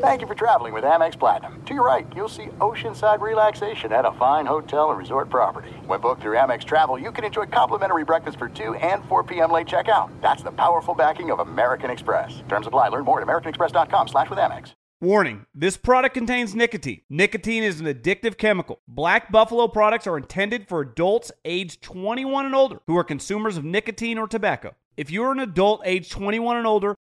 Thank you for traveling with Amex Platinum. To your right, you'll see oceanside relaxation at a fine hotel and resort property. When booked through Amex Travel, you can enjoy complimentary breakfast for 2 and 4 p.m. late checkout. That's the powerful backing of American Express. Terms apply. Learn more at americanexpress.com slash with Amex. Warning, this product contains nicotine. Nicotine is an addictive chemical. Black Buffalo products are intended for adults aged 21 and older who are consumers of nicotine or tobacco. If you're an adult age 21 and older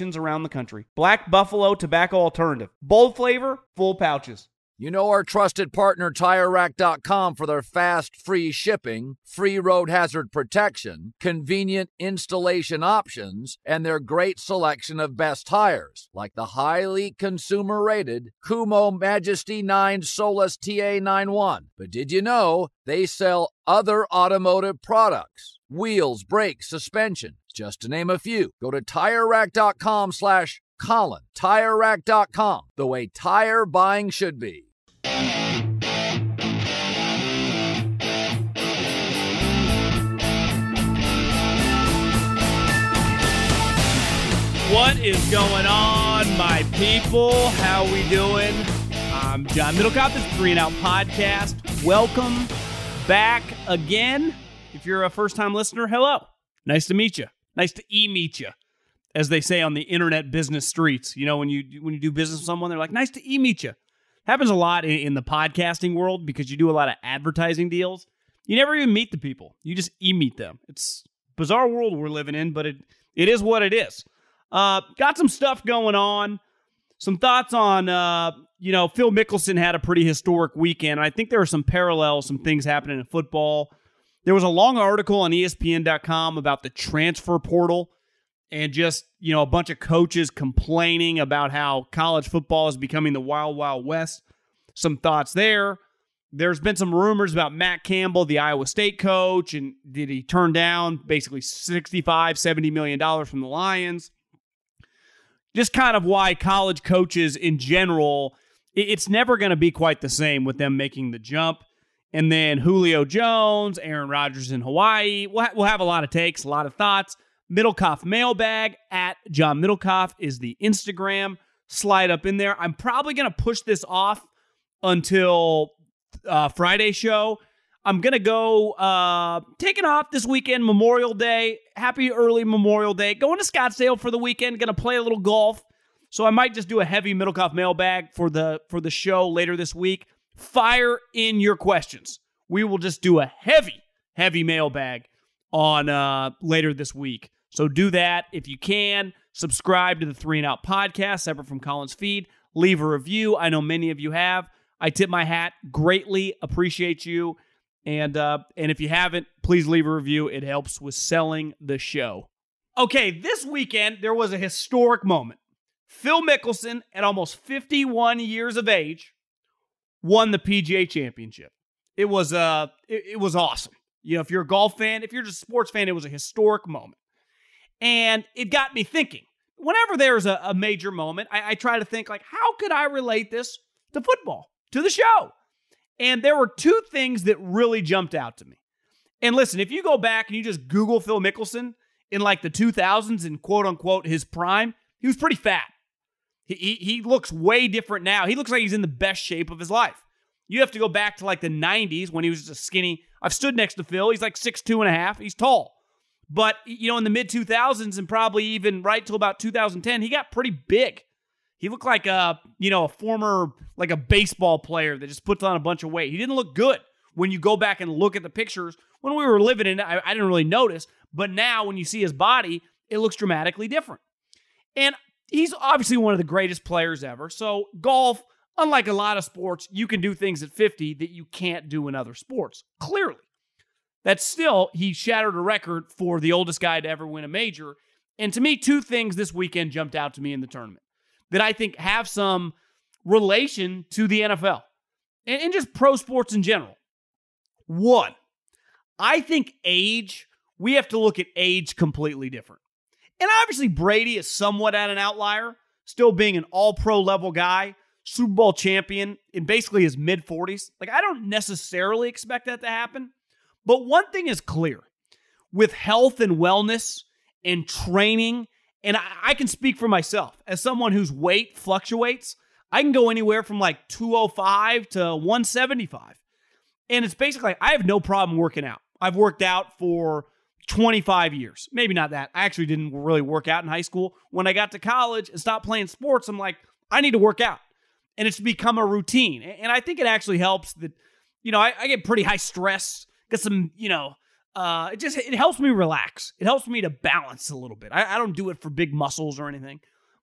around the country. Black Buffalo Tobacco Alternative. Bold flavor, full pouches. You know our trusted partner TireRack.com for their fast, free shipping, free road hazard protection, convenient installation options, and their great selection of best tires, like the highly consumer rated Kumho Majesty 9 Solus TA91. But did you know they sell other automotive products? Wheels, brakes, suspension, just to name a few. Go to TireRack.com slash Colin. TireRack.com, the way tire buying should be. What is going on, my people? How we doing? I'm John Middlekauff. This is Three and Out Podcast. Welcome back again. If you're a first time listener, hello. Nice to meet you. Nice to e meet you, as they say on the internet business streets. You know, when you when you do business with someone, they're like, "Nice to e meet you." Happens a lot in, in the podcasting world because you do a lot of advertising deals. You never even meet the people; you just e meet them. It's bizarre world we're living in, but it it is what it is. Uh, got some stuff going on. Some thoughts on, uh, you know, Phil Mickelson had a pretty historic weekend. I think there are some parallels, some things happening in football. There was a long article on ESPN.com about the transfer portal and just, you know, a bunch of coaches complaining about how college football is becoming the wild, wild west. Some thoughts there. There's been some rumors about Matt Campbell, the Iowa State coach, and did he turn down basically 65, 70 million dollars from the Lions? Just kind of why college coaches in general, it's never going to be quite the same with them making the jump. And then Julio Jones, Aaron Rodgers in Hawaii. We'll, we'll have a lot of takes, a lot of thoughts. Middlekauff mailbag at John Middlekauff is the Instagram. Slide up in there. I'm probably going to push this off until uh, Friday show. I'm going to go uh, taking off this weekend, Memorial Day. Happy early Memorial Day. Going to Scottsdale for the weekend. Going to play a little golf. So I might just do a heavy Middlekauff mailbag for the for the show later this week. Fire in your questions. We will just do a heavy, heavy mailbag on uh, later this week. So do that if you can. Subscribe to the Three and Out podcast, separate from Colin's feed. Leave a review. I know many of you have. I tip my hat. Greatly appreciate you. And uh, and if you haven't, please leave a review. It helps with selling the show. Okay, this weekend there was a historic moment. Phil Mickelson, at almost 51 years of age, won the PGA Championship. It was uh it, it was awesome. You know, if you're a golf fan, if you're just a sports fan, it was a historic moment. And it got me thinking. Whenever there's a, a major moment, I, I try to think like, how could I relate this to football, to the show? And there were two things that really jumped out to me. And listen, if you go back and you just Google Phil Mickelson in like the 2000s and quote unquote his prime, he was pretty fat. He, he, he looks way different now. He looks like he's in the best shape of his life. You have to go back to like the 90s when he was just a skinny. I've stood next to Phil. He's like six two and a half. He's tall. But, you know, in the mid 2000s and probably even right till about 2010, he got pretty big. He looked like a, you know, a former like a baseball player that just puts on a bunch of weight. He didn't look good when you go back and look at the pictures. When we were living in it, I, I didn't really notice, but now when you see his body, it looks dramatically different. And he's obviously one of the greatest players ever. So golf, unlike a lot of sports, you can do things at 50 that you can't do in other sports. Clearly. That's still, he shattered a record for the oldest guy to ever win a major. And to me, two things this weekend jumped out to me in the tournament that I think have some relation to the NFL and, and just pro sports in general. One, I think age, we have to look at age completely different. And obviously, Brady is somewhat at an outlier, still being an all pro level guy, Super Bowl champion in basically his mid 40s. Like, I don't necessarily expect that to happen. But one thing is clear with health and wellness and training, and I, I can speak for myself as someone whose weight fluctuates. I can go anywhere from like 205 to 175. And it's basically, I have no problem working out. I've worked out for 25 years. Maybe not that. I actually didn't really work out in high school. When I got to college and stopped playing sports, I'm like, I need to work out. And it's become a routine. And I think it actually helps that, you know, I, I get pretty high stress, get some, you know, uh, it just it helps me relax. It helps me to balance a little bit. I, I don't do it for big muscles or anything,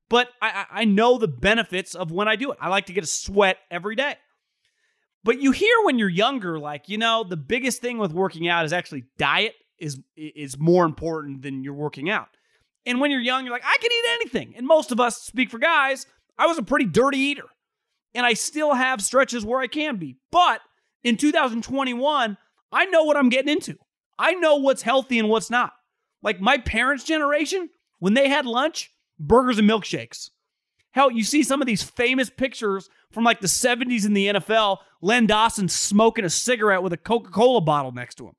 but I, I know the benefits of when I do it. I like to get a sweat every day. But you hear when you're younger, like, you know, the biggest thing with working out is actually diet is is more important than you're working out. And when you're young, you're like, I can eat anything. And most of us speak for guys. I was a pretty dirty eater. And I still have stretches where I can be. But in 2021, I know what I'm getting into. I know what's healthy and what's not. Like my parents' generation, when they had lunch, burgers and milkshakes. Hell, you see some of these famous pictures from like the 70s in the NFL, Len Dawson smoking a cigarette with a Coca Cola bottle next to him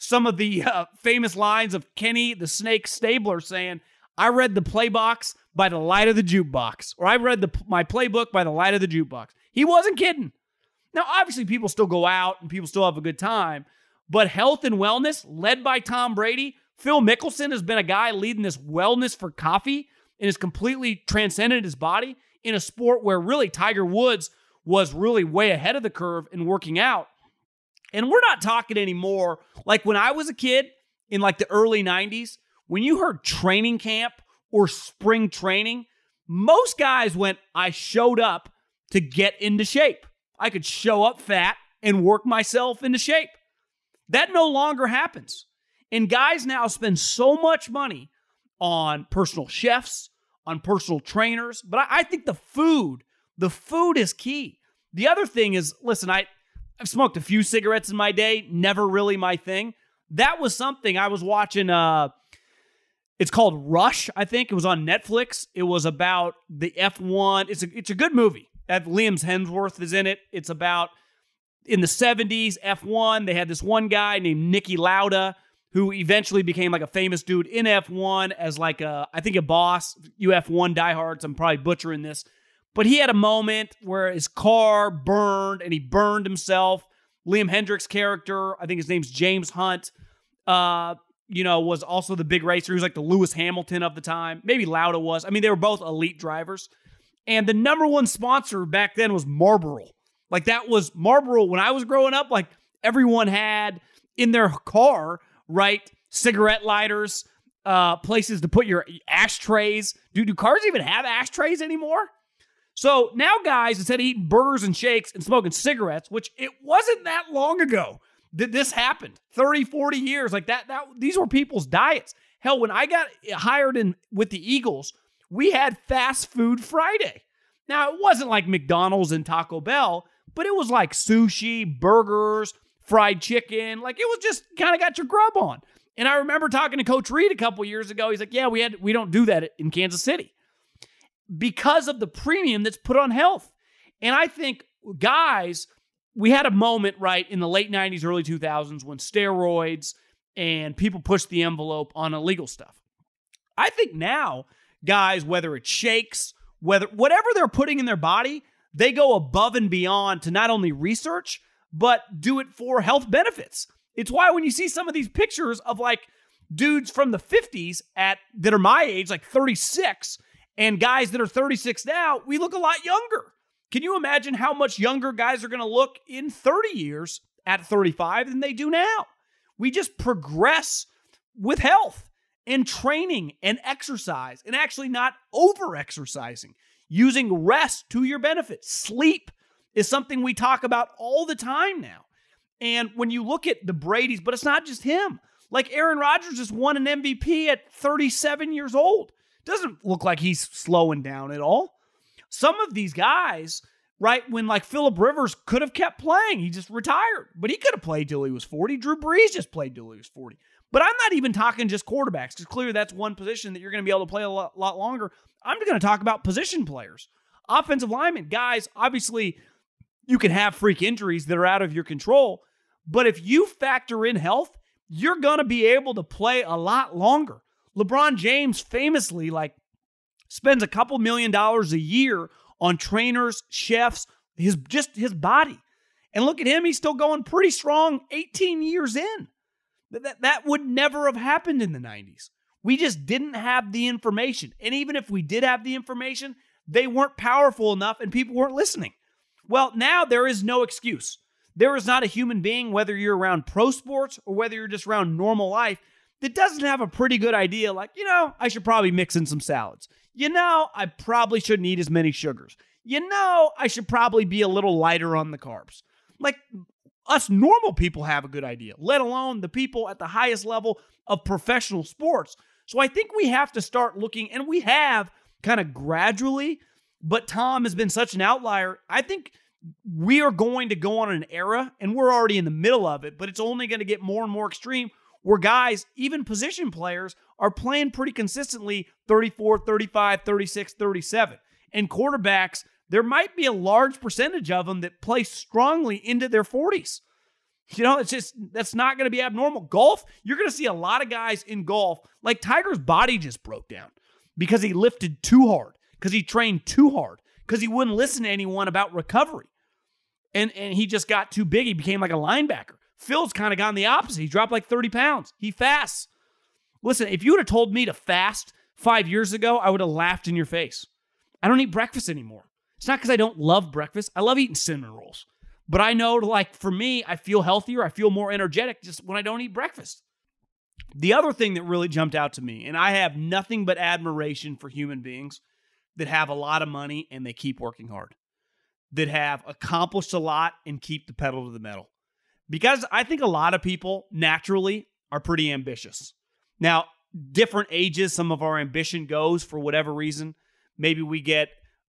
some of the uh, famous lines of Kenny the Snake Stabler saying, I read the playbox by the light of the jukebox, or I read the, my playbook by the light of the jukebox. He wasn't kidding. Now, obviously, people still go out and people still have a good time, but health and wellness, led by Tom Brady, Phil Mickelson has been a guy leading this wellness for coffee and has completely transcended his body in a sport where really Tiger Woods was really way ahead of the curve in working out. And we're not talking anymore like when I was a kid in like the early 90s, when you heard training camp or spring training, most guys went, I showed up to get into shape. I could show up fat and work myself into shape. That no longer happens. And guys now spend so much money on personal chefs, on personal trainers, but I, I think the food, the food is key. The other thing is, listen, I I've smoked a few cigarettes in my day, never really my thing. That was something I was watching uh it's called Rush, I think. It was on Netflix. It was about the F1. It's a it's a good movie. Liam Hemsworth is in it. It's about in the 70s F1, they had this one guy named Niki Lauda who eventually became like a famous dude in F1 as like a I think a boss, UF1 diehards. I'm probably butchering this. But he had a moment where his car burned and he burned himself. Liam Hendriks' character, I think his name's James Hunt, uh, you know, was also the big racer. He was like the Lewis Hamilton of the time. Maybe Lauda was. I mean, they were both elite drivers. And the number one sponsor back then was Marlboro. Like that was Marlboro when I was growing up. Like everyone had in their car, right? Cigarette lighters, uh, places to put your ashtrays. Do do cars even have ashtrays anymore? So now, guys, instead of eating burgers and shakes and smoking cigarettes, which it wasn't that long ago that this happened 30, 40 years, like that, that these were people's diets. Hell, when I got hired in with the Eagles, we had fast food Friday. Now, it wasn't like McDonald's and Taco Bell, but it was like sushi, burgers, fried chicken. Like it was just kind of got your grub on. And I remember talking to Coach Reid a couple years ago. He's like, "Yeah, we had we don't do that in Kansas City." because of the premium that's put on health. And I think guys, we had a moment right in the late 90s, early 2000s when steroids and people pushed the envelope on illegal stuff. I think now, guys, whether it's shakes, whether whatever they're putting in their body, they go above and beyond to not only research, but do it for health benefits. It's why when you see some of these pictures of like dudes from the 50s at that are my age, like 36, And guys that are 36 now, we look a lot younger. Can you imagine how much younger guys are going to look in 30 years at 35 than they do now? We just progress with health and training and exercise and actually not over exercising, using rest to your benefit. Sleep is something we talk about all the time now. And when you look at the Brady's, but it's not just him. Like Aaron Rodgers just won an MVP at 37 years old. Doesn't look like he's slowing down at all. Some of these guys, right, when like Philip Rivers could have kept playing, he just retired, but he could have played till he was 40. Drew Brees just played till he was 40. But I'm not even talking just quarterbacks because clearly that's one position that you're going to be able to play a lot, lot longer. I'm going to talk about position players, offensive linemen, guys. Obviously, you can have freak injuries that are out of your control, but if you factor in health, you're going to be able to play a lot longer. LeBron James famously like spends a couple million dollars a year on trainers, chefs, his just his body. And look at him, he's still going pretty strong 18 years in. That, that would never have happened in the 90s. We just didn't have the information. And even if we did have the information, they weren't powerful enough and people weren't listening. Well, now there is no excuse. There is not a human being, whether you're around pro sports or whether you're just around normal life, that doesn't have a pretty good idea like, you know, I should probably mix in some salads. You know, I probably shouldn't eat as many sugars. You know, I should probably be a little lighter on the carbs. Like us normal people have a good idea, let alone the people at the highest level of professional sports. So I think we have to start looking, and we have kind of gradually, but Tom has been such an outlier. I think we are going to go on an era, and we're already in the middle of it, but it's only going to get more and more extreme where guys, even position players, are playing pretty consistently 34, 35, 36, 37. And quarterbacks, there might be a large percentage of them that play strongly into their 40s. You know, it's just that's not going to be abnormal. Golf, you're going to see a lot of guys in golf, like Tiger's body just broke down because he lifted too hard, because he trained too hard, because he wouldn't listen to anyone about recovery. And and he just got too big. He became like a linebacker. Phil's kind of gone the opposite. He dropped like 30 pounds. He fasts. Listen, if you would have told me to fast five years ago, I would have laughed in your face. I don't eat breakfast anymore. It's not because I don't love breakfast. I love eating cinnamon rolls. But I know, like, for me, I feel healthier. I feel more energetic just when I don't eat breakfast. The other thing that really jumped out to me, and I have nothing but admiration for human beings that have a lot of money and they keep working hard, that have accomplished a lot and keep the pedal to the metal because I think a lot of people naturally are pretty ambitious. Now, different ages, some of our ambition goes for whatever reason. Maybe we get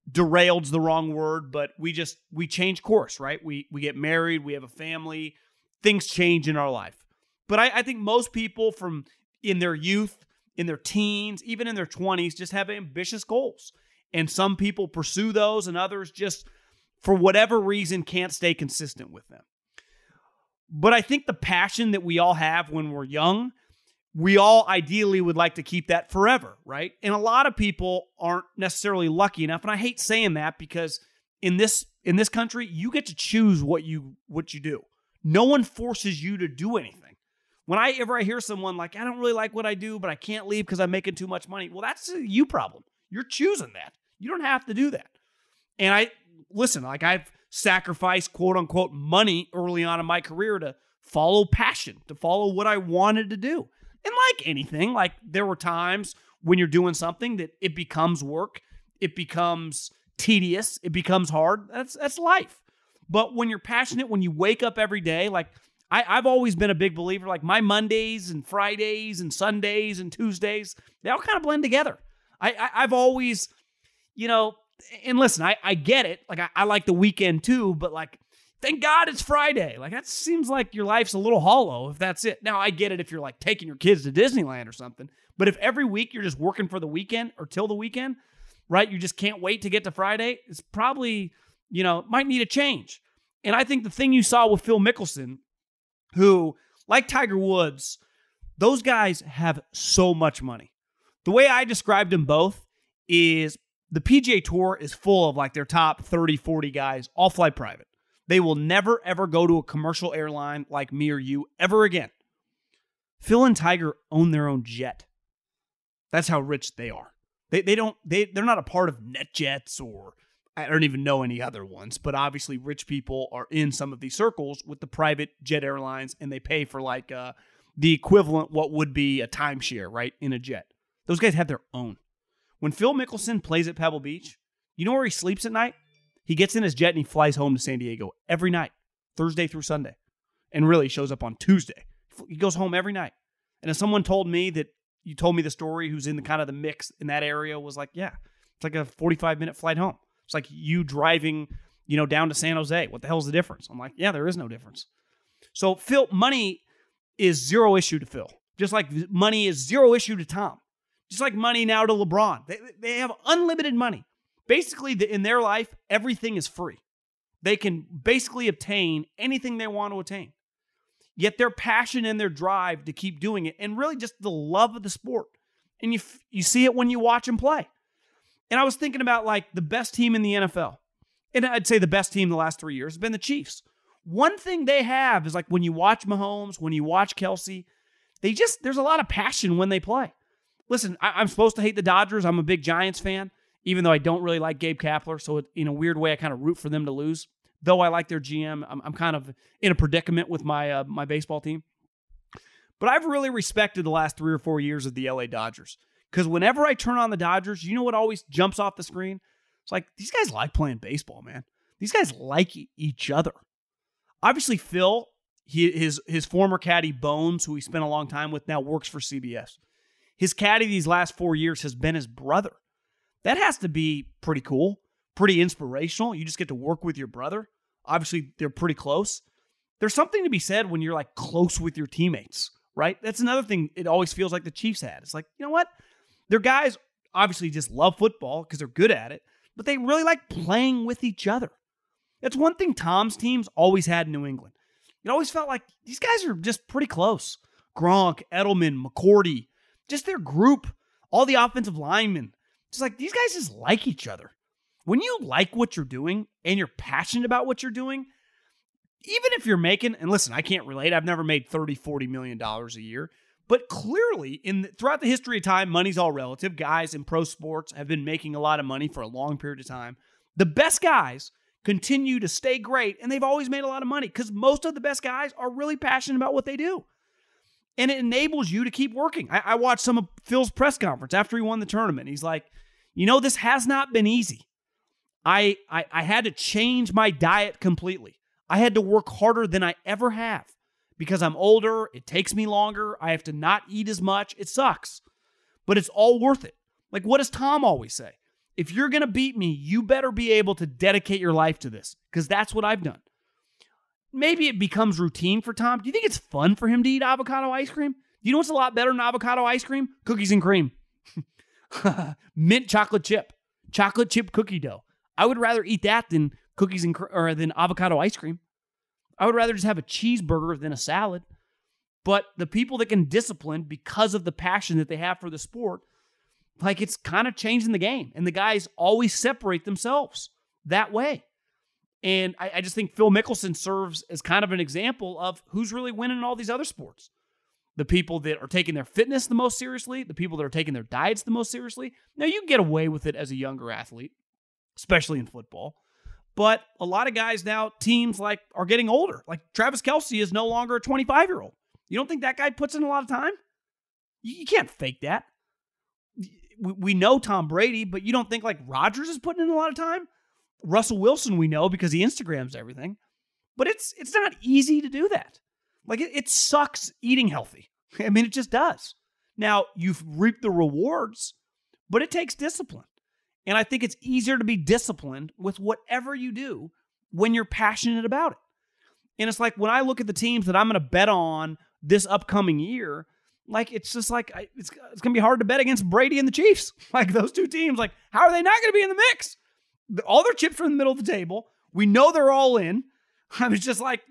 derailed's the wrong word, but we just we change course, right? We we get married, we have a family, things change in our life. But I, I think most people from in their youth, in their teens, even in their 20s, just have ambitious goals. And some people pursue those, and others just, for whatever reason, can't stay consistent with them. But I think the passion that we all have when we're young, we all ideally would like to keep that forever, right? And a lot of people aren't necessarily lucky enough, and I hate saying that because in this in this country, you get to choose what you what you do. No one forces you to do anything. When I ever I hear someone like, I don't really like what I do, but I can't leave because I'm making too much money. Well, that's a you problem. You're choosing that. You don't have to do that. And I listen, like I've sacrificed quote unquote money early on in my career to follow passion, to follow what I wanted to do. And like anything, like there were times when you're doing something that it becomes work, it becomes tedious, it becomes hard. That's that's life. But when you're passionate, when you wake up every day, like I, I've always been a big believer, like my Mondays and Fridays and Sundays and Tuesdays, they all kind of blend together. I, I I've always, you know, and listen, I, I get it. Like I, I like the weekend too, but like thank God it's Friday. Like that seems like your life's a little hollow if that's it. Now I get it if you're like taking your kids to Disneyland or something. But if every week you're just working for the weekend or till the weekend, right? You just can't wait to get to Friday. It's probably, you know, might need a change. And I think the thing you saw with Phil Mickelson, who, like Tiger Woods, those guys have so much money. The way I described them both is the PGA Tour is full of like their top 30, 40 guys, all fly private. They will never, ever go to a commercial airline like me or you ever again. Phil and Tiger own their own jet. That's how rich they are. They they don't they they're not a part of NetJets or I don't even know any other ones, but obviously rich people are in some of these circles with the private jet airlines and they pay for like uh, the equivalent what would be a timeshare, right, in a jet. Those guys have their own. When Phil Mickelson plays at Pebble Beach, you know where he sleeps at night? He gets in his jet and he flies home to San Diego every night, Thursday through Sunday. And really shows up on Tuesday. He goes home every night. And if someone told me that you told me the story who's in the kind of the mix in that area was like, yeah, it's like a 45 minute flight home. It's like you driving, you know, down to San Jose. What the hell's the difference? I'm like, yeah, there is no difference. So Phil, money is zero issue to Phil. Just like money is zero issue to Tom. Just like money now to LeBron. They, they have unlimited money. Basically, in their life, everything is free. They can basically obtain anything they want to attain. Yet their passion and their drive to keep doing it, and really just the love of the sport. And you, you see it when you watch them play. And I was thinking about like the best team in the NFL. And I'd say the best team the last three years has been the Chiefs. One thing they have is like when you watch Mahomes, when you watch Kelce they just, there's a lot of passion when they play. Listen, I, am supposed to hate the Dodgers. I'm a big Giants fan, even though I don't really like Gabe Kapler. So, in a weird way, I kind of root for them to lose. Though I like their GM, I'm, I'm kind of in a predicament with my uh, my baseball team. But I've really respected the last three or four years of the LA Dodgers. Because whenever I turn on the Dodgers, you know what always jumps off the screen? It's like, these guys like playing baseball, man. These guys like each other. Obviously, Phil, he, his, his former caddy, Bones, who he spent a long time with, now works for CBS. His caddy these last four years has been his brother. That has to be pretty cool, pretty inspirational. You just get to work with your brother. Obviously, they're pretty close. There's something to be said when you're like close with your teammates, right? That's another thing it always feels like the Chiefs had. It's like, you know what? Their guys obviously just love football because they're good at it, but they really like playing with each other. That's one thing Tom's teams always had in New England. It always felt like these guys are just pretty close. Gronk, Edelman, McCourty, just their group, all the offensive linemen. Just like these guys just like each other. When you like what you're doing and you're passionate about what you're doing, even if you're making, and listen, I can't relate, I've never made 30, 40 million dollars a year, but clearly, in the, throughout the history of time, money's all relative. Guys in pro sports have been making a lot of money for a long period of time. The best guys continue to stay great, and they've always made a lot of money because most of the best guys are really passionate about what they do. And it enables you to keep working. I, I watched some of Phil's press conference after he won the tournament. He's like, you know, this has not been easy. I, I, I had to change my diet completely. I had to work harder than I ever have because I'm older, it takes me longer, I have to not eat as much. It sucks, but it's all worth it. Like, what does Tom always say? If you're going to beat me, you better be able to dedicate your life to this because that's what I've done. Maybe it becomes routine for Tom. Do you think it's fun for him to eat avocado ice cream? Do you know what's a lot better than avocado ice cream? Cookies and cream. Mint chocolate chip, chocolate chip cookie dough. I would rather eat that than cookies and or than avocado ice cream. I would rather just have a cheeseburger than a salad. But the people that can discipline because of the passion that they have for the sport, like it's kind of changing the game. And the guys always separate themselves that way. And I, I, just think Phil Mickelson serves as kind of an example of who's really winning in all these other sports. The people that are taking their fitness the most seriously, the people that are taking their diets the most seriously. Now, you can get away with it as a younger athlete, especially in football. But a lot of guys now, teams like are getting older. Like Travis Kelce is no longer a 25 year old. You don't think that guy puts in a lot of time? You, can't fake that. We, we know Tom Brady, but you don't think like Rodgers is putting in a lot of time? Russell Wilson, we know because he Instagrams everything. But it's it's not easy to do that. Like it, it sucks eating healthy. I mean, it just does. Now you've reaped the rewards, but it takes discipline. And I think it's easier to be disciplined with whatever you do when you're passionate about it. And it's like when I look at the teams that I'm going to bet on this upcoming year, like it's just like it's, it's going to be hard to bet against Brady and the Chiefs. Like those two teams, like how are they not going to be in the mix? All their chips are in the middle of the table. We know they're all in. I mean, it's just like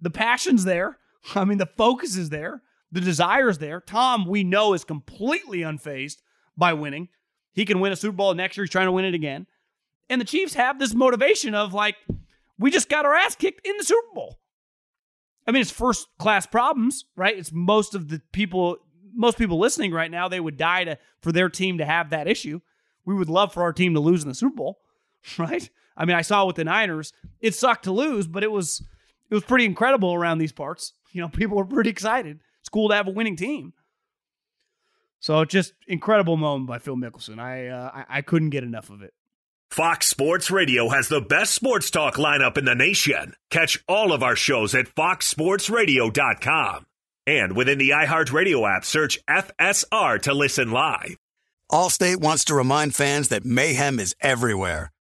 the, passion's there. I mean, the focus is there. The desire is there. Tom, we know, is completely unfazed by winning. He can win a Super Bowl next year. He's trying to win it again. And the Chiefs have this motivation of like, we just got our ass kicked in the Super Bowl. I mean, it's first class problems, right? It's most of the people, most people listening right now, they would die to for their team to have that issue. we would love for our team to lose in the Super Bowl, right? I mean, I saw with the Niners, it sucked to lose, but it was it was pretty incredible around these parts. You know, people were pretty excited. It's cool to have a winning team. So just incredible moment by Phil Mickelson. I, uh, I I couldn't get enough of it. Fox Sports Radio has the best sports talk lineup in the nation. Catch all of our shows at foxsportsradio.com. And within the iHeartRadio app, search FSR to listen live. Allstate wants to remind fans that mayhem is everywhere,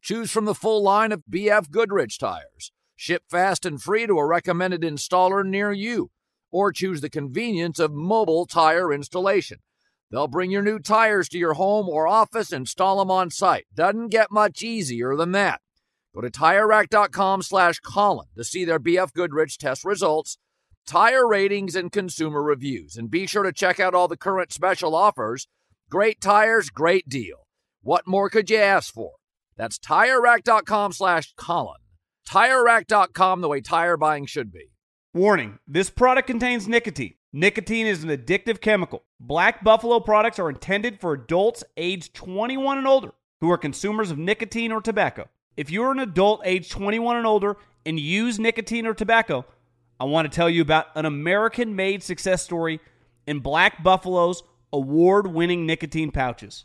Choose from the full line of BF Goodrich tires. Ship fast and free to a recommended installer near you. Or choose the convenience of mobile tire installation. They'll bring your new tires to your home or office, install them on site. Doesn't get much easier than that. Go to TireRack.com slash Colin to see their BF Goodrich test results, tire ratings, and consumer reviews. And be sure to check out all the current special offers. Great tires, great deal. What more could you ask for? That's TireRack.com slash Colin. TireRack.com, the way tire buying should be. Warning this product contains nicotine. Nicotine is an addictive chemical. Black Buffalo products are intended for adults aged 21 and older who are consumers of nicotine or tobacco. If you're an adult age 21 and older and use nicotine or tobacco, I want to tell you about an American made success story in Black Buffalo's award winning nicotine pouches.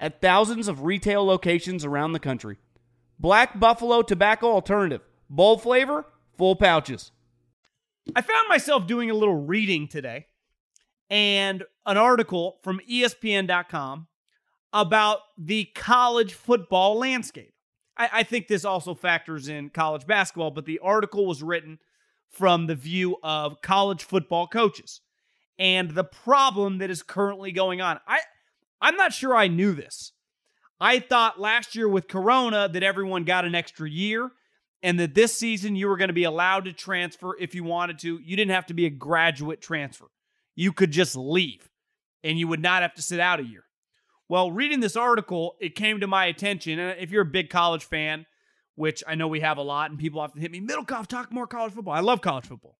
at thousands of retail locations around the country. Black Buffalo Tobacco Alternative. Bold flavor, full pouches. I found myself doing a little reading today and an article from ESPN.com about the college football landscape. I, I, think this also factors in college basketball, but the article was written from the view of college football coaches and the problem that is currently going on. I I'm not sure I knew this. I thought last year with Corona that everyone got an extra year and that this season you were going to be allowed to transfer if you wanted to. You didn't have to be a graduate transfer. You could just leave. and you would not have to sit out a year. Well, reading this article, it came to my attention. And if you're a big college fan, which I know we have a lot, and people often hit me, Middlekauff, talk more college football. I love college football.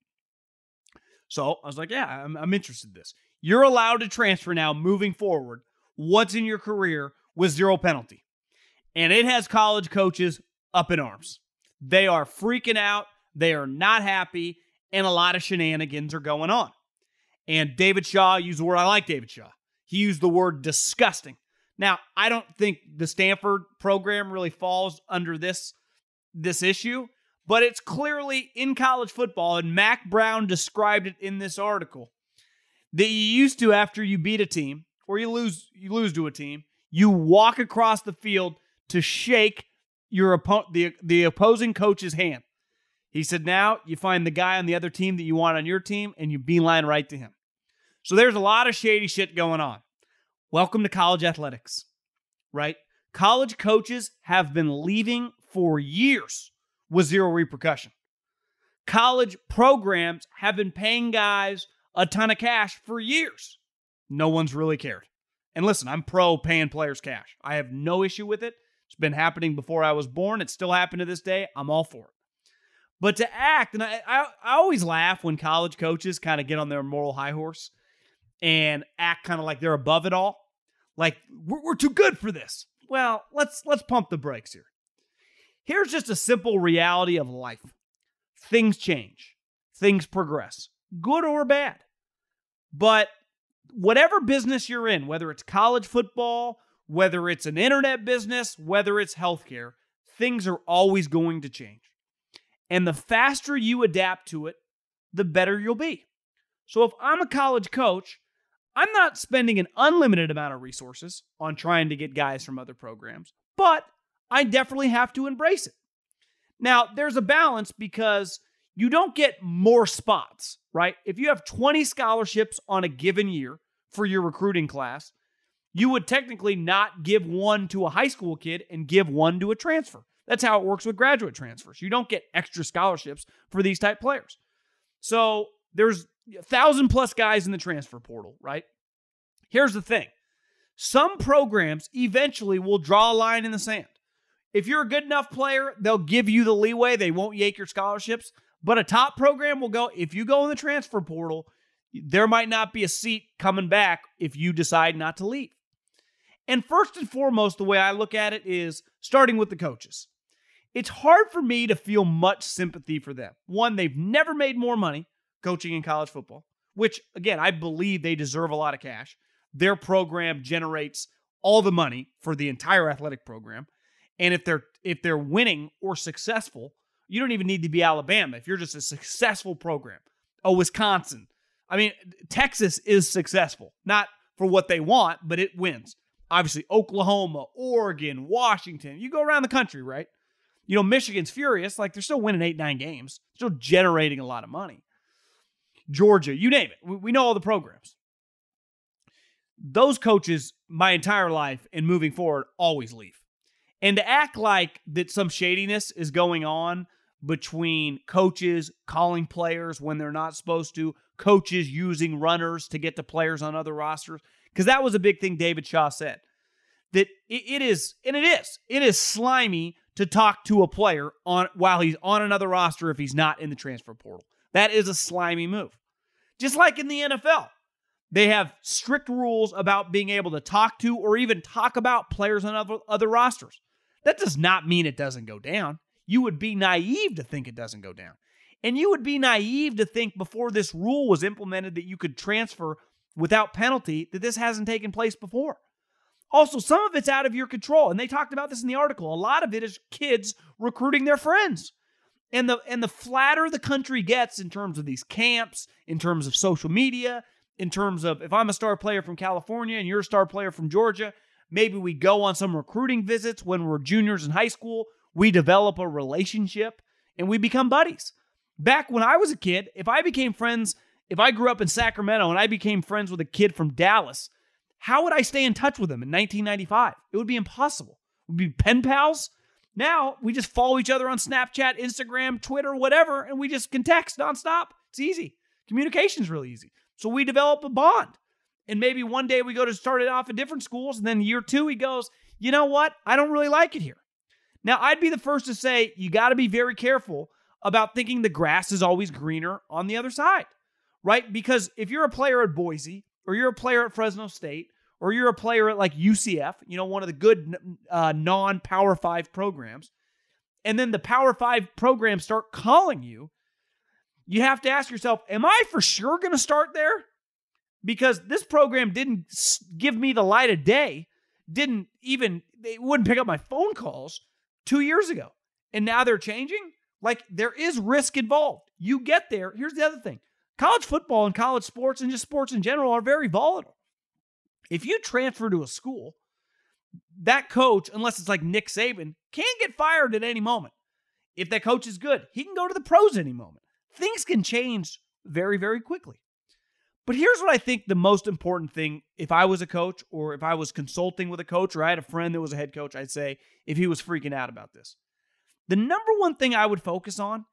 So I was like, yeah, I'm, I'm interested in this. You're allowed to transfer now moving forward once in your career with zero penalty. And it has college coaches up in arms. They are freaking out. They are not happy. And a lot of shenanigans are going on. And David Shaw used the word, I like David Shaw. He used the word disgusting. Now, I don't think the Stanford program really falls under this, this issue, but it's clearly in college football, and Mack Brown described it in this article that you used to after you beat a team or you lose you lose to a team, you walk across the field to shake your opponent the the opposing coach's hand. He said now you find the guy on the other team that you want on your team and you beeline right to him. So there's a lot of shady shit going on. Welcome to college athletics, right? College coaches have been leaving for years with zero repercussion. College programs have been paying guys a ton of cash for years. No one's really cared. And listen, I'm pro paying players cash. I have no issue with it. It's been happening before I was born. It's still happening to this day. I'm all for it. But to act, and I, I, I always laugh when college coaches kind of get on their moral high horse and act kind of like they're above it all. Like we're, we're too good for this. Well, let's let's pump the brakes here. Here's just a simple reality of life. Things change. Things progress, good or bad. But whatever business you're in, whether it's college football, whether it's an internet business, whether it's healthcare, things are always going to change. And the faster you adapt to it, the better you'll be. So if I'm a college coach, I'm not spending an unlimited amount of resources on trying to get guys from other programs, but I definitely have to embrace it. Now, there's a balance because you don't get more spots, right? If you have 20 scholarships on a given year for your recruiting class, you would technically not give one to a high school kid and give one to a transfer. That's how it works with graduate transfers. You don't get extra scholarships for these type players. So there's a thousand plus guys in the transfer portal, right? Here's the thing some programs eventually will draw a line in the sand. If you're a good enough player, they'll give you the leeway. They won't yank your scholarships. But a top program will go, if you go in the transfer portal, there might not be a seat coming back if you decide not to leave. And first and foremost, the way I look at it is starting with the coaches. It's hard for me to feel much sympathy for them. One, they've never made more money coaching in college football, which again, I believe they deserve a lot of cash. Their program generates all the money for the entire athletic program. And if they're if they're winning or successful, you don't even need to be Alabama. If you're just a successful program, oh Wisconsin. I mean, Texas is successful, not for what they want, but it wins. Obviously, Oklahoma, Oregon, Washington. You go around the country, right? You know, Michigan's furious. Like they're still winning eight, nine games, still generating a lot of money. Georgia, you name it. We, we know all the programs. Those coaches, my entire life and moving forward, always leave. And to act like that some shadiness is going on between coaches calling players when they're not supposed to, coaches using runners to get to players on other rosters, because that was a big thing David Shaw said. That it is, and it is, it is slimy to talk to a player on while he's on another roster if he's not in the transfer portal. That is a slimy move. Just like in the NFL, they have strict rules about being able to talk to or even talk about players on other, other rosters. That does not mean it doesn't go down. You would be naive to think it doesn't go down. And you would be naive to think before this rule was implemented that you could transfer without penalty, that this hasn't taken place before. Also, some of it's out of your control. And they talked about this in the article. A lot of it is kids recruiting their friends. And the and the flatter the country gets in terms of these camps, in terms of social media, in terms of if I'm a star player from California and you're a star player from Georgia, maybe we go on some recruiting visits when we're juniors in high school, we develop a relationship and we become buddies. Back when I was a kid, if I became friends, if I grew up in Sacramento and I became friends with a kid from Dallas, how would I stay in touch with him in 1995? It would be impossible. We'd be pen pals. Now we just follow each other on Snapchat, Instagram, Twitter, whatever, and we just can text nonstop. It's easy. Communication's really easy. So we develop a bond. And maybe one day we go to start it off at different schools. And then year two, he goes, you know what? I don't really like it here. Now, I'd be the first to say you got to be very careful about thinking the grass is always greener on the other side, right? Because if you're a player at Boise or you're a player at Fresno State or you're a player at like UCF, you know, one of the good uh, non Power Five programs, and then the Power Five programs start calling you, you have to ask yourself, am I for sure going to start there? Because this program didn't give me the light of day, didn't even, they wouldn't pick up my phone calls two years ago. And now they're changing? Like there is risk involved. You get there. Here's the other thing college football and college sports and just sports in general are very volatile. If you transfer to a school, that coach, unless it's like Nick Saban, can get fired at any moment. If that coach is good, he can go to the pros any moment. Things can change very, very quickly. But here's what I think the most important thing if I was a coach or if I was consulting with a coach or I had a friend that was a head coach, I'd say if he was freaking out about this. The number one thing I would focus on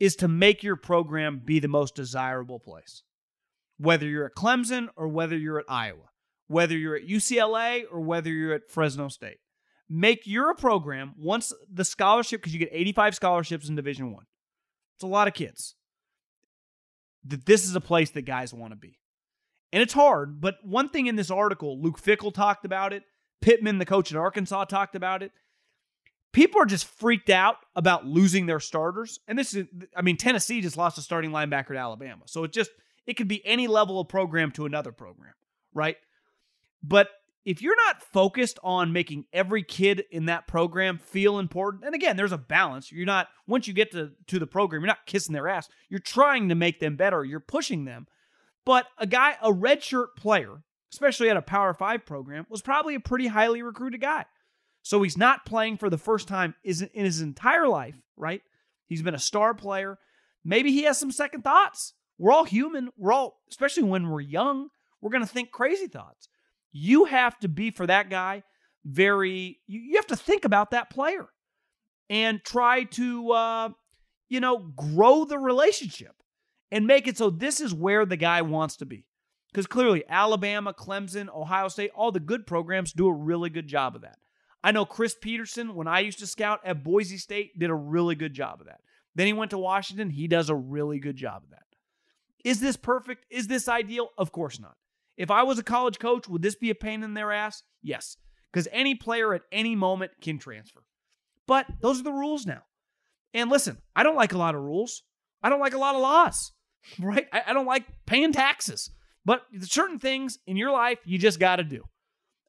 is to make your program be the most desirable place. Whether you're at Clemson or whether you're at Iowa, whether you're at UCLA or whether you're at Fresno State. Make your program once the scholarship because you get 85 scholarships in Division 1. It's a lot of kids. That this is a place that guys want to be. And it's hard, but one thing in this article, Luke Fickell talked about it, Pittman, the coach at Arkansas, talked about it people are just freaked out about losing their starters. And this is, I mean, Tennessee just lost a starting linebacker to Alabama. So it just, it could be any level of program to another program, right? But if you're not focused on making every kid in that program feel important, and again, there's a balance. You're not, once you get to, to the program, you're not kissing their ass. You're trying to make them better. You're pushing them. But a guy, a redshirt player, especially at a Power Five program, was probably a pretty highly recruited guy. So he's not playing for the first time in his entire life, right? He's been a star player. Maybe he has some second thoughts. We're all human. We're all, especially when we're young, we're going to think crazy thoughts. You have to be for that guy very, you have to think about that player and try to, uh, you know, grow the relationship and make it so this is where the guy wants to be. Because clearly, Alabama, Clemson, Ohio State, all the good programs do a really good job of that. I know Chris Petersen, when I used to scout at Boise State, did a really good job of that. Then he went to Washington. He does a really good job of that. Is this perfect? Is this ideal? Of course not. If I was a college coach, would this be a pain in their ass? Yes, because any player at any moment can transfer. But those are the rules now. And listen, I don't like a lot of rules. I don't like a lot of laws, right? I, don't like paying taxes. But certain things in your life you just got to do.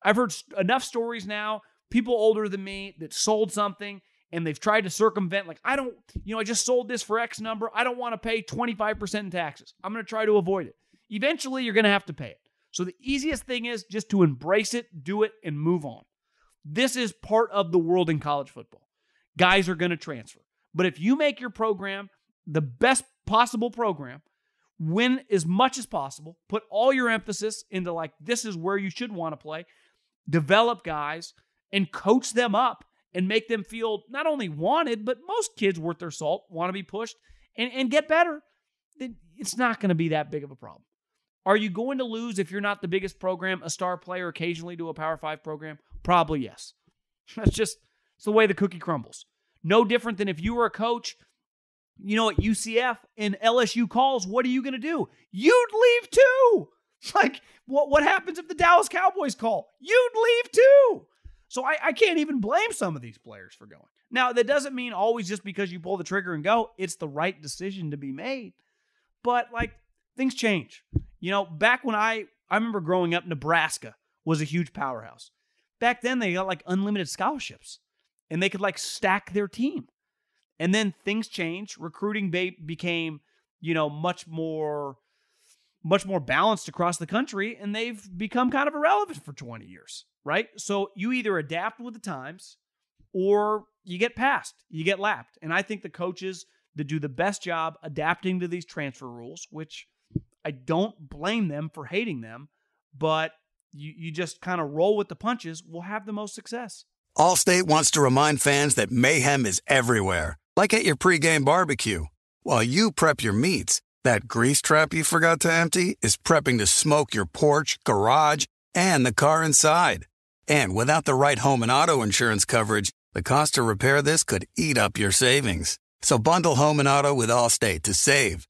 I've heard enough stories now people older than me that sold something and they've tried to circumvent like i don't you know i just sold this for x number i don't want to pay 25% in taxes i'm going to try to avoid it eventually you're going to have to pay it so the easiest thing is just to embrace it do it and move on. This is part of the world in college football. Guys are going to transfer. But if you make your program the best possible program win as much as possible put all your emphasis into like this is where you should want to play develop guys and coach them up and make them feel not only wanted, but most kids worth their salt want to be pushed and, and get better, then it's not going to be that big of a problem. Are you going to lose if you're not the biggest program, a star player occasionally to a Power Five program? Probably yes. That's just it's the way the cookie crumbles. No different than if you were a coach, you know, at UCF and LSU calls, what are you going to do? You'd leave too. Like, what, what happens if the Dallas Cowboys call? You'd leave too. So I, I can't even blame some of these players for going. Now, that doesn't mean always just because you pull the trigger and go, it's the right decision to be made. But like things change. You know, back when I I remember growing up, Nebraska was a huge powerhouse. Back then they got like unlimited scholarships and they could like stack their team. And then things changed. Recruiting became, you know, much more much more balanced across the country and they've become kind of irrelevant for 20 years right? So you either adapt with the times or you get passed, you get lapped. And I think the coaches that do the best job adapting to these transfer rules, which I don't blame them for hating them, but you, you just kind of roll with the punches, will have the most success. Allstate wants to remind fans that mayhem is everywhere, like at your pregame barbecue. While you prep your meats, That grease trap you forgot to empty is prepping to smoke your porch, garage, and the car inside. And without the right home and auto insurance coverage, the cost to repair this could eat up your savings. So bundle home and auto with Allstate to save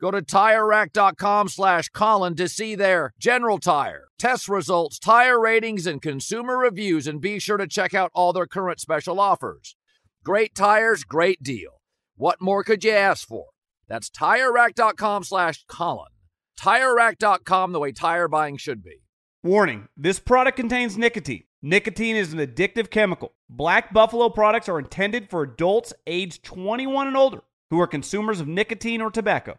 Go to TireRack.com slash Colin to see their general tire, test results, tire ratings, and consumer reviews, and be sure to check out all their current special offers. Great tires, great deal. What more could you ask for? That's TireRack.com slash Colin. TireRack.com, the way tire buying should be. Warning this product contains nicotine. Nicotine is an addictive chemical. Black Buffalo products are intended for adults aged 21 and older who are consumers of nicotine or tobacco.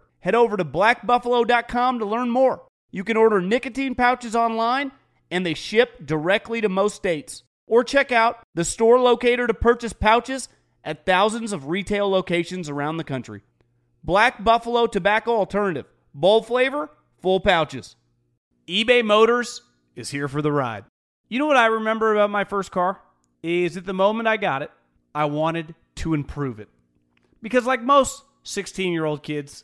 head over to blackbuffalo.com to learn more. You can order nicotine pouches online and they ship directly to most states. Or check out the store locator to purchase pouches at thousands of retail locations around the country. Black Buffalo Tobacco Alternative. Bold flavor, full pouches. eBay Motors is here for the ride. You know what I remember about my first car? Is at the moment I got it, I wanted to improve it. Because, like most 16 year old kids,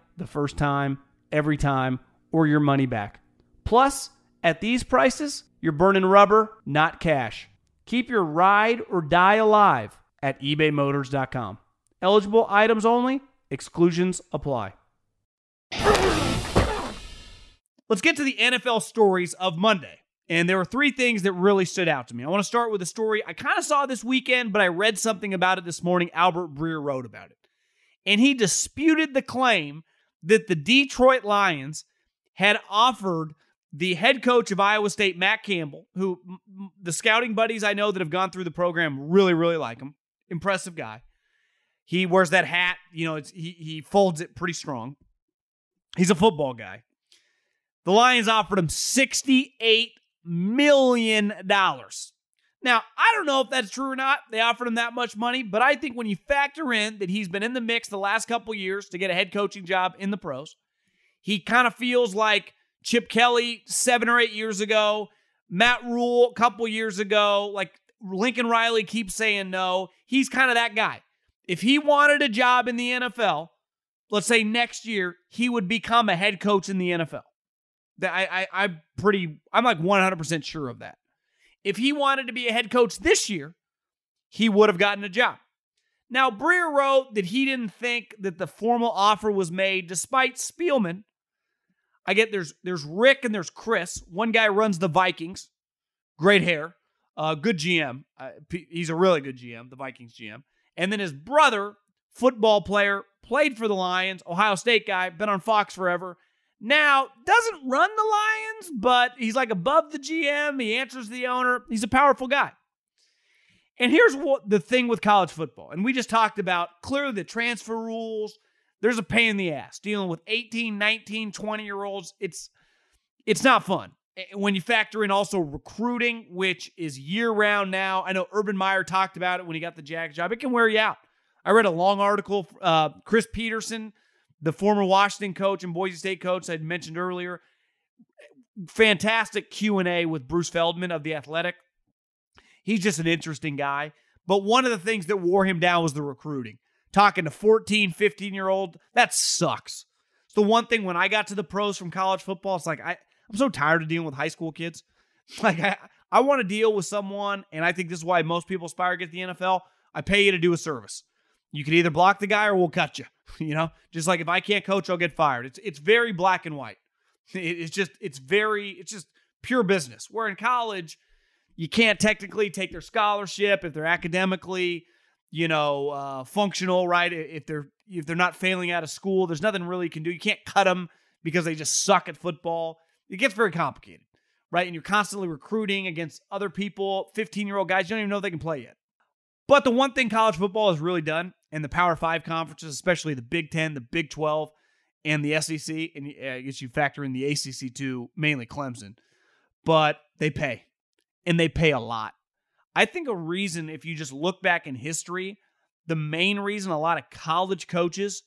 the first time, every time, or your money back. Plus, at these prices, you're burning rubber, not cash. Keep your ride or die alive at ebaymotors.com. Eligible items only, exclusions apply. Let's get to the NFL stories of Monday. And there were three things that really stood out to me. I want to start with a story I kind of saw this weekend, but I read something about it this morning. Albert Breer wrote about it. And he disputed the claim that the Detroit Lions had offered the head coach of Iowa State, Matt Campbell, who the scouting buddies I know that have gone through the program really, really like him. Impressive guy. He wears that hat, you know, it's he, he folds it pretty strong. He's a football guy. The Lions offered him $68 million. Now, I don't know if that's true or not. They offered him that much money, but I think when you factor in that he's been in the mix the last couple years to get a head coaching job in the pros, He kind of feels like Chip Kelly seven or eight years ago, Matt Rhule a couple years ago. Like Lincoln Riley keeps saying no. He's kind of that guy. If he wanted a job in the NFL, let's say next year, he would become a head coach in the NFL. That I, I I'm pretty I'm like 100% sure of that. If he wanted to be a head coach this year, he would have gotten a job. Now, Breer wrote that he didn't think that the formal offer was made despite Spielman. I get there's there's Rick and there's Chris. One guy runs the Vikings. Great hair. Uh, good GM. Uh, he's a really good GM, the Vikings GM. And then his brother, football player, played for the Lions, Ohio State guy, been on Fox forever. Now, doesn't run the Lions, but he's like above the GM. He answers the owner. He's a powerful guy. And here's what the thing with college football. And we just talked about clearly the transfer rules. There's a pain in the ass dealing with 18, 19, 20 year olds. It's it's not fun. When you factor in also recruiting, which is year round now. I know Urban Meyer talked about it when he got the Jags job. It can wear you out. I read a long article. Uh, Chris Petersen, the former Washington coach and Boise State coach I'd mentioned earlier, fantastic Q and A with Bruce Feldman of the Athletic. He's just an interesting guy. But one of the things that wore him down was the recruiting. Talking to 14, 15 year old, that sucks. It's the one thing when I got to the pros from college football, it's like I, I'm so tired of dealing with high school kids. Like I, I want to deal with someone, and I think this is why most people aspire to get the NFL. I pay you to do a service. You can either block the guy or we'll cut you. You know, just like if I can't coach, I'll get fired. It's it's very black and white. It's just it's very it's just pure business. Where in college, you can't technically take their scholarship if they're academically, you know, uh, functional, right? If they're if they're not failing out of school, there's nothing really you can do. You can't cut them because they just suck at football. It gets very complicated, right? And you're constantly recruiting against other people, 15 year old guys. You don't even know if they can play yet. But the one thing college football has really done, and the Power Five conferences, especially the Big Ten, the Big 12, and the SEC, and uh, I guess you factor in the ACC too, mainly Clemson, but they pay, and they pay a lot. I think a reason, if you just look back in history, the main reason a lot of college coaches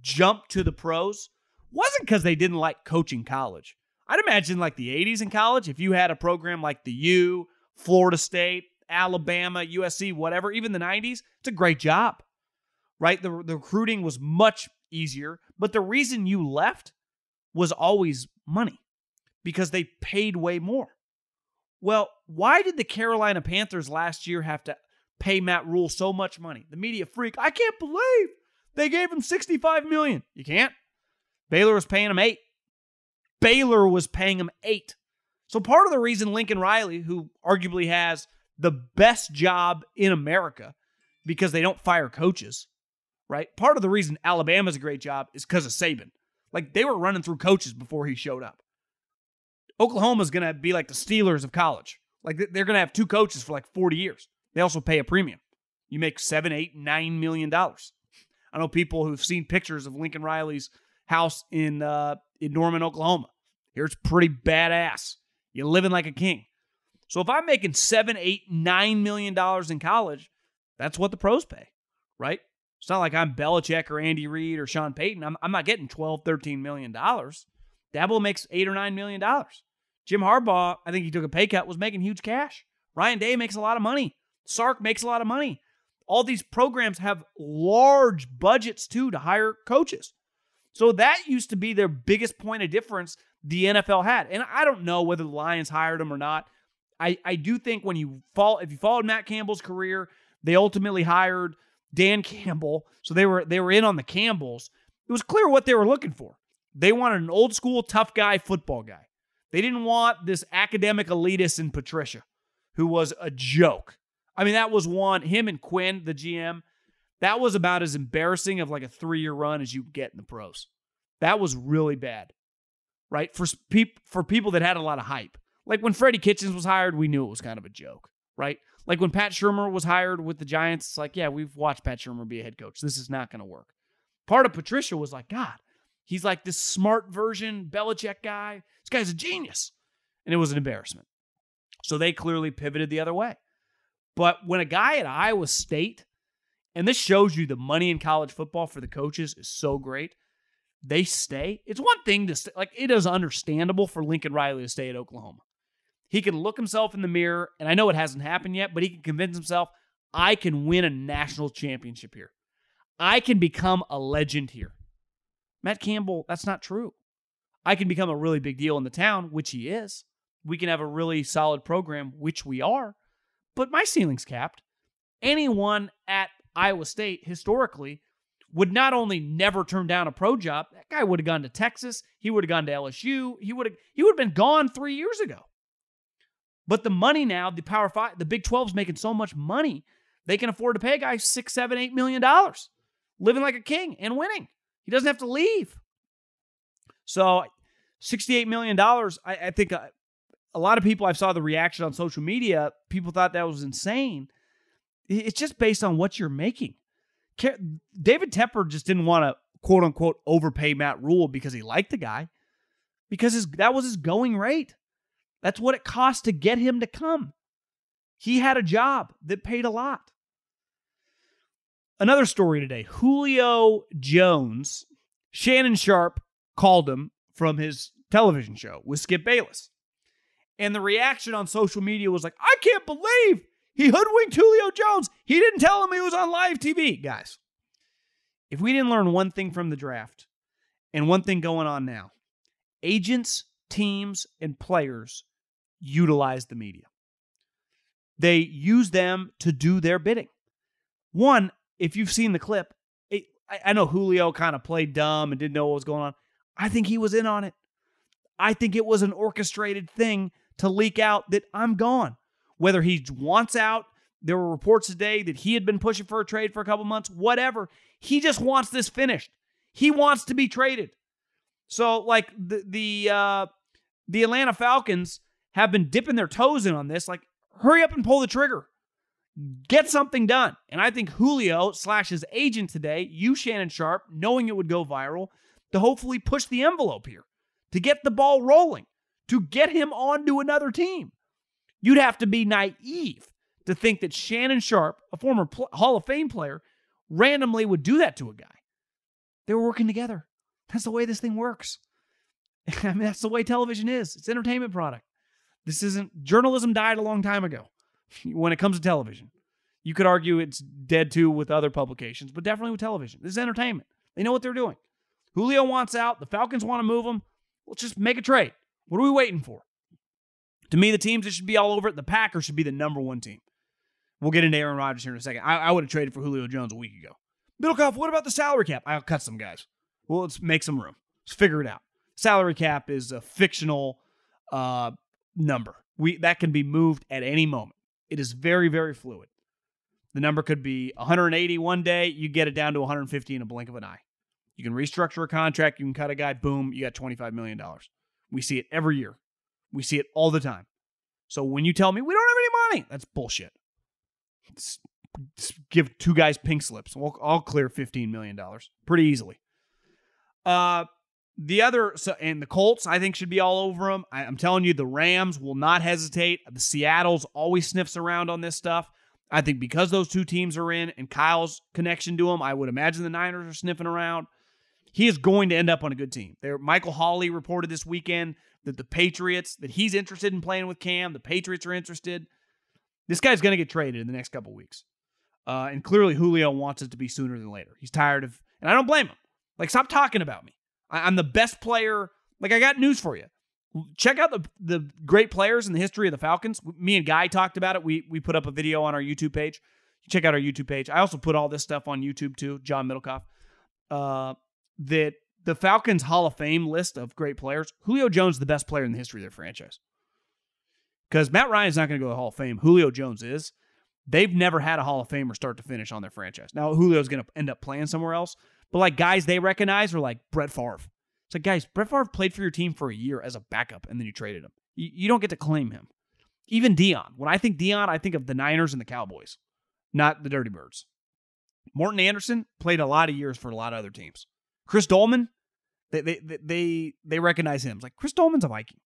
jumped to the pros wasn't because they didn't like coaching college. I'd imagine like the 80s in college, if you had a program like the U, Florida State, Alabama, USC, whatever, even the 90s, it's a great job, right? The, the recruiting was much easier, but the reason you left was always money because they paid way more. Well, why did the Carolina Panthers last year have to pay Matt Rhule so much money? The media freak, I can't believe they gave him 65 million. You can't. Baylor was paying him 8. Baylor was paying him 8. So part of the reason Lincoln Riley, who arguably has the best job in America because they don't fire coaches, right? Part of the reason Alabama's a great job is because of Saban. Like they were running through coaches before he showed up. Oklahoma's going to be like the Steelers of college. Like they're going to have two coaches for like 40 years. They also pay a premium. You make seven, eight, nine million dollars. I know people who've seen pictures of Lincoln Riley's house in uh, in Norman, Oklahoma. Here's pretty badass. You're living like a king. So if I'm making seven, eight, nine million dollars in college, that's what the pros pay, right? It's not like I'm Belichick or Andy Reid or Sean Payton. I'm, I'm not getting 12, 13 million dollars. Dabo makes eight or nine million dollars. Jim Harbaugh, I think he took a pay cut, was making huge cash. Ryan Day makes a lot of money. Sark makes a lot of money. All these programs have large budgets too to hire coaches. So that used to be their biggest point of difference the NFL had. And I don't know whether the Lions hired him or not. I, I do think when you fall if you followed Matt Campbell's career, they ultimately hired Dan Campbell. So they were they were in on the Campbells. It was clear what they were looking for. They wanted an old school tough guy football guy. They didn't want this academic elitist in Patricia, who was a joke. I mean, that was one, him and Quinn, the GM, that was about as embarrassing of like a three year run as you get in the pros. That was really bad, right? For, peop- for people that had a lot of hype. Like when Freddie Kitchens was hired, we knew it was kind of a joke, right? Like when Pat Shurmur was hired with the Giants, it's like, yeah, we've watched Pat Shurmur be a head coach. This is not going to work. Part of Patricia was like, God, he's like this smart version Belichick guy. This guy's a genius. And it was an embarrassment. So they clearly pivoted the other way. But when a guy at Iowa State, and this shows you the money in college football for the coaches is so great. they stay. It's one thing to stay, like it is understandable for Lincoln Riley to stay at Oklahoma. He can look himself in the mirror, and I know it hasn't happened yet, but he can convince himself I can win a national championship here. I can become a legend here. Matt Campbell, that's not true. I can become a really big deal in the town, which he is. We can have a really solid program, which we are. But my ceiling's capped. Anyone at Iowa State historically would not only never turn down a pro job, that guy would have gone to Texas, he would have gone to LSU, he would have he would have been gone 3 years ago. But the money now, the Power 5, the Big 12 is making so much money, they can afford to pay a guy six, seven, eight million dollars, living like a king and winning. He doesn't have to leave. So, $68 million, I, I think uh, a lot of people, I saw the reaction on social media, people thought that was insane. It's just based on what you're making. David Tepper just didn't want to quote unquote overpay Matt Rhule because he liked the guy, because his, that was his going rate. That's what it cost to get him to come. He had a job that paid a lot. Another story today Julio Jones, Shannon Sharpe called him from his television show with Skip Bayless. And the reaction on social media was like, I can't believe he hoodwinked Julio Jones. He didn't tell him he was on live TV. Guys, if we didn't learn one thing from the draft and one thing going on now, agents, teams, and players utilize the media. They use them to do their bidding. One, if you've seen the clip, it, I, know Julio kind of played dumb and didn't know what was going on. I think he was in on it. I think it was an orchestrated thing to leak out that I'm gone. Whether he wants out, there were reports today that he had been pushing for a trade for a couple months, whatever. He just wants this finished. He wants to be traded. So, like the the uh, the Atlanta Falcons have been dipping their toes in on this. Like, hurry up and pull the trigger. Get something done. And I think Julio slash his agent today, you Shannon Sharpe, knowing it would go viral, to hopefully push the envelope here, to get the ball rolling, to get him onto another team. You'd have to be naive to think that Shannon Sharpe, a former pl- Hall of Fame player, randomly would do that to a guy. They were working together. That's the way this thing works. I mean, that's the way television is. It's entertainment product. This isn't journalism died a long time ago when it comes to television. You could argue it's dead too with other publications, but definitely with television. This is entertainment. They know what they're doing. Julio wants out. The Falcons want to move him. Let's just make a trade. What are we waiting for? To me, the teams that should be all over it, the Packers should be the number one team. We'll get into Aaron Rodgers here in a second. I, I would have traded for Julio Jones a week ago. Middlekauff, what about the salary cap? I'll cut some guys. Well, let's make some room. Let's figure it out. Salary cap is a fictional uh, number. We that can be moved at any moment. It is very, very fluid. The number could be 180 one day, you get it down to 150 in a blink of an eye. You can restructure a contract, you can cut a guy, boom, you got $25 million. We see it every year. We see it all the time. So when you tell me we don't have any money, that's bullshit. It's, give two guys pink slips. We'll, I'll clear $15 million pretty easily. Uh, the other so, and the Colts, I think, should be all over them. I, am telling you, the Rams will not hesitate. The Seattle's always sniffs around on this stuff. I think because those two teams are in and Kyle's connection to them, I would imagine the Niners are sniffing around. He is going to end up on a good team. There, Michael Holley reported this weekend that the Patriots that he's interested in playing with Cam. The Patriots are interested. This guy's going to get traded in the next couple weeks, uh, and clearly Julio wants it to be sooner than later. He's tired of, and I don't blame him. Like, stop talking about me. I, am the best player. Like I got news for you. Check out the the great players in the history of the Falcons. Me and Guy talked about it. We we put up a video on our YouTube page. Check out our YouTube page. I also put all this stuff on YouTube too. John Middlekauff. Uh, that the Falcons Hall of Fame list of great players. Julio Jones is the best player in the history of their franchise. Because Matt Ryan's not going to go to the Hall of Fame. Julio Jones is. They've never had a Hall of Famer start to finish on their franchise. Now Julio's going to end up playing somewhere else, but like guys they recognize are like Brett Favre. It's like, guys, Brett Favre played for your team for a year as a backup and then you traded him. You, you don't get to claim him. Even Deion. When I think Deion, I think of the Niners and the Cowboys, not the Dirty Birds. Morten Andersen played a lot of years for a lot of other teams. Chris Doleman, they they they they recognize him. It's like Chris Doleman's a Viking.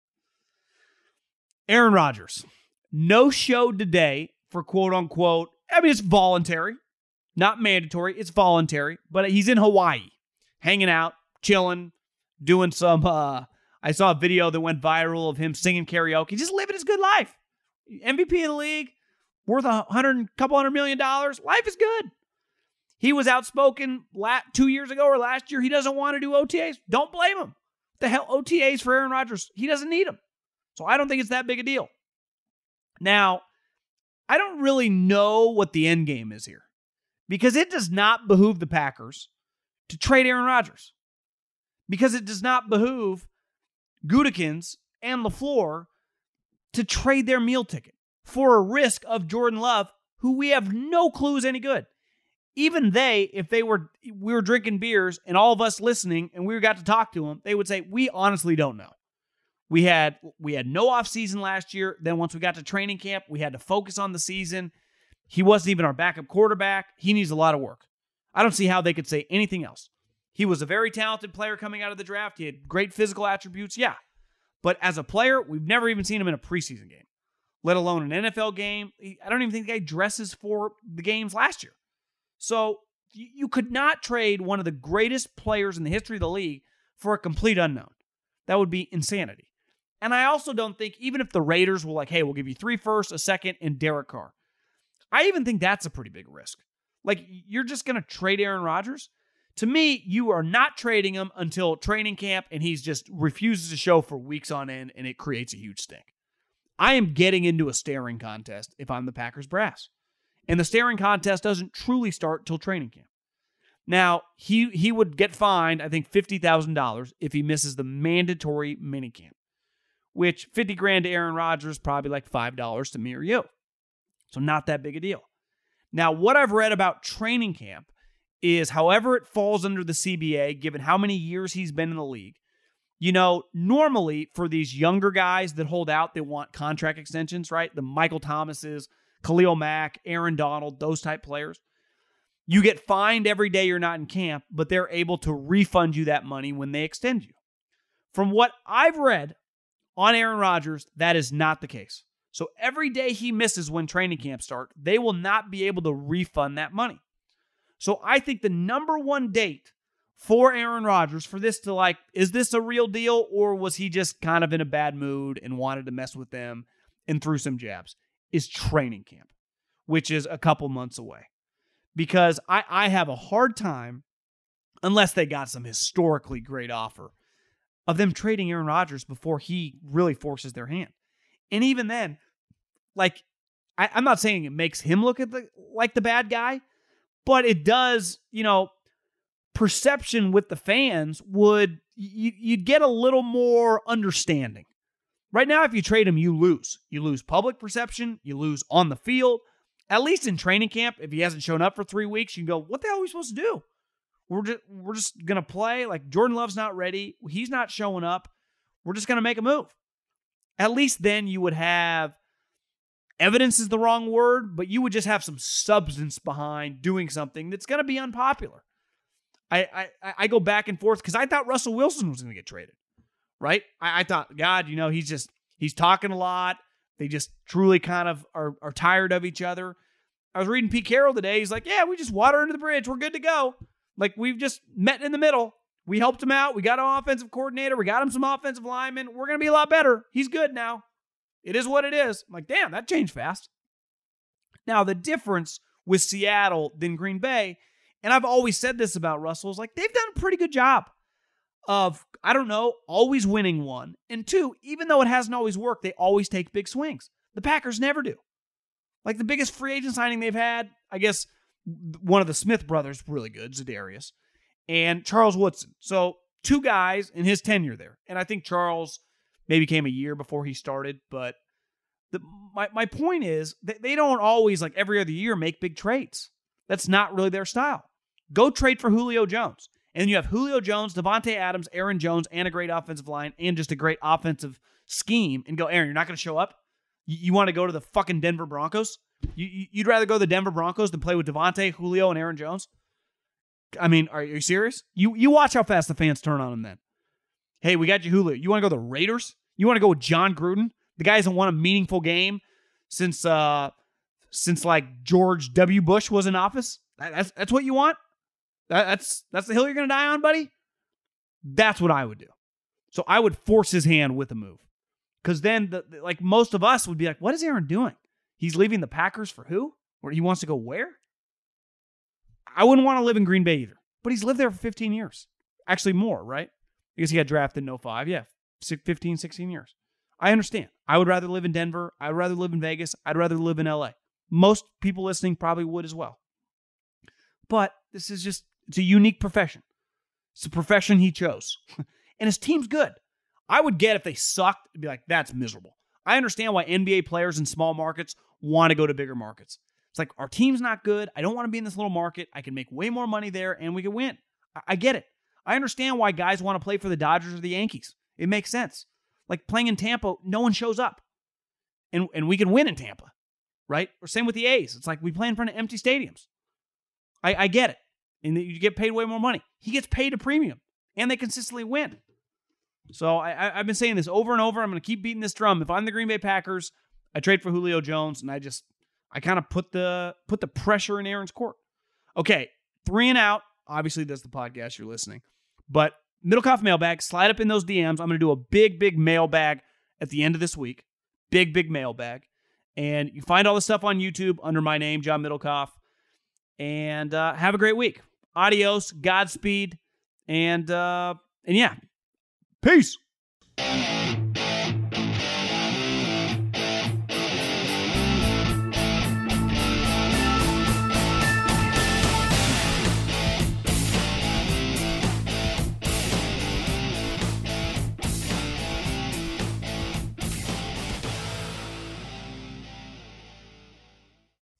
Aaron Rodgers, no show today for quote unquote. I mean, it's voluntary. Not mandatory, it's voluntary, but he's in Hawaii hanging out, chilling, doing some. uh I saw a video that went viral of him singing karaoke, just living his good life. MVP of the league, worth a hundred, couple hundred million dollars. Life is good. He was outspoken two years ago or last year. He doesn't want to do OTAs. Don't blame him. The hell OTAs for Aaron Rodgers? He doesn't need them. So I don't think it's that big a deal. Now, I don't really know what the end game is here because it does not behoove the Packers to trade Aaron Rodgers because it does not behoove Gutekunst and LaFleur to trade their meal ticket for a risk of Jordan Love, who we have no clue is any good. Even they, if they were we were drinking beers and all of us listening and we got to talk to them, they would say, We honestly don't know. We had we had no offseason last year. Then once we got to training camp, we had to focus on the season. He wasn't even our backup quarterback. He needs a lot of work. I don't see how they could say anything else. He was a very talented player coming out of the draft. He had great physical attributes, yeah. But as a player, we've never even seen him in a preseason game, let alone an NFL game. I don't even think the guy dresses for the games last year. So you could not trade one of the greatest players in the history of the league for a complete unknown. That would be insanity. And I also don't think, even if the Raiders were like, hey, we'll give you three firsts, a second, and Derek Carr, I even think that's a pretty big risk. Like, you're just going to trade Aaron Rodgers? To me, you are not trading him until training camp and he's just refuses to show for weeks on end and it creates a huge stink. I am getting into a staring contest if I'm the Packers brass. And the staring contest doesn't truly start till training camp. Now, he he would get fined, I think, $50,000 if he misses the mandatory minicamp which 50 grand to Aaron Rodgers, probably like $5 to you. So not that big a deal. Now, what I've read about training camp is however it falls under the CBA, given how many years he's been in the league, you know, normally for these younger guys that hold out, they want contract extensions, right? The Michael Thomases, Khalil Mack, Aaron Donald, those type players. You get fined every day you're not in camp, but they're able to refund you that money when they extend you. From what I've read on Aaron Rodgers, that is not the case. So every day he misses when training camp start, they will not be able to refund that money. So I think the number one date for Aaron Rodgers for this to like, is this a real deal or was he just kind of in a bad mood and wanted to mess with them and threw some jabs? Is training camp, which is a couple months away. Because I, I have a hard time, unless they got some historically great offer, of them trading Aaron Rodgers before he really forces their hand. And even then, like, I, am not saying it makes him look at the like the bad guy, but it does, you know, perception with the fans would you, you'd get a little more understanding. Right now, if you trade him, you lose. You lose public perception, you lose on the field. At least in training camp, if he hasn't shown up for three weeks, you can go, what the hell are we supposed to do? We're just we're just gonna play. Like Jordan Love's not ready. He's not showing up. We're just gonna make a move. At least then you would have evidence is the wrong word, but you would just have some substance behind doing something that's gonna be unpopular. I I, I go back and forth because I thought Russell Wilson was gonna get traded. Right? I, I thought, God, you know, he's just he's talking a lot. They just truly kind of are, are tired of each other. I was reading Pete Carroll today. He's like, Yeah, we just water under the bridge. We're good to go. Like we've just met in the middle. We helped him out. We got an offensive coordinator. We got him some offensive linemen. We're going to be a lot better. He's good now. It is what it is. I'm like, damn, that changed fast. Now, the difference with Seattle than Green Bay, and I've always said this about Russell, is like they've done a pretty good job of, I don't know, always winning one. And two, even though it hasn't always worked, they always take big swings. The Packers never do. Like the biggest free agent signing they've had, I guess one of the Smith brothers, really good, Za'Darius, and Charles Woodson. So two guys in his tenure there. And I think Charles maybe came a year before he started, but the, my, my point is that they don't always, like every other year, make big trades. That's not really their style. Go trade for Julio Jones. And then you have Julio Jones, Davante Adams, Aaron Jones, and a great offensive line and just a great offensive scheme. And go, Aaron, you're not going to show up? You, you want to go to the fucking Denver Broncos? You, you'd rather go to the Denver Broncos than play with Davante, Julio, and Aaron Jones? I mean, are you serious? You you watch how fast the fans turn on him then. Hey, we got you Julio. You want to go the Raiders? You want to go with Jon Gruden? The guy hasn't won a meaningful game since uh since like George W. Bush was in office. That's that's what you want? That's that's the hill you're gonna die on, buddy? That's what I would do. So I would force his hand with a move. Because then, the, like most of us would be like, what is Aaron doing? He's leaving the Packers for who? Or he wants to go where? I wouldn't want to live in Green Bay either. But he's lived there for 15 years. Actually, more, right? Because he got drafted in 05. Yeah, 15, 16 years. I understand. I would rather live in Denver. I'd rather live in Vegas. I'd rather live in LA. Most people listening probably would as well. But this is just, it's a unique profession. It's a profession he chose. and his team's good. I would get if they sucked be like, that's miserable. I understand why NBA players in small markets want to go to bigger markets. It's like, our team's not good. I don't want to be in this little market. I can make way more money there and we can win. I, I get it. I understand why guys want to play for the Dodgers or the Yankees. It makes sense. Like playing in Tampa, no one shows up. And, and we can win in Tampa, right? Or same with the A's. It's like we play in front of empty stadiums. I, I get it. And you get paid way more money. He gets paid a premium and they consistently win. So I, have been saying this over and over. I'm going to keep beating this drum. If I'm the Green Bay Packers, I trade for Julio Jones, and I just I kind of put the put the pressure in Aaron's court. Okay, three and out. Obviously, that's the podcast you're listening. But Middlekauff mailbag, slide up in those DMs. I'm going to do a big, big mailbag at the end of this week. Big, big mailbag. And you find all the stuff on YouTube under my name, John Middlekauff. And uh, have a great week. Adios, Godspeed, and uh, and yeah, peace.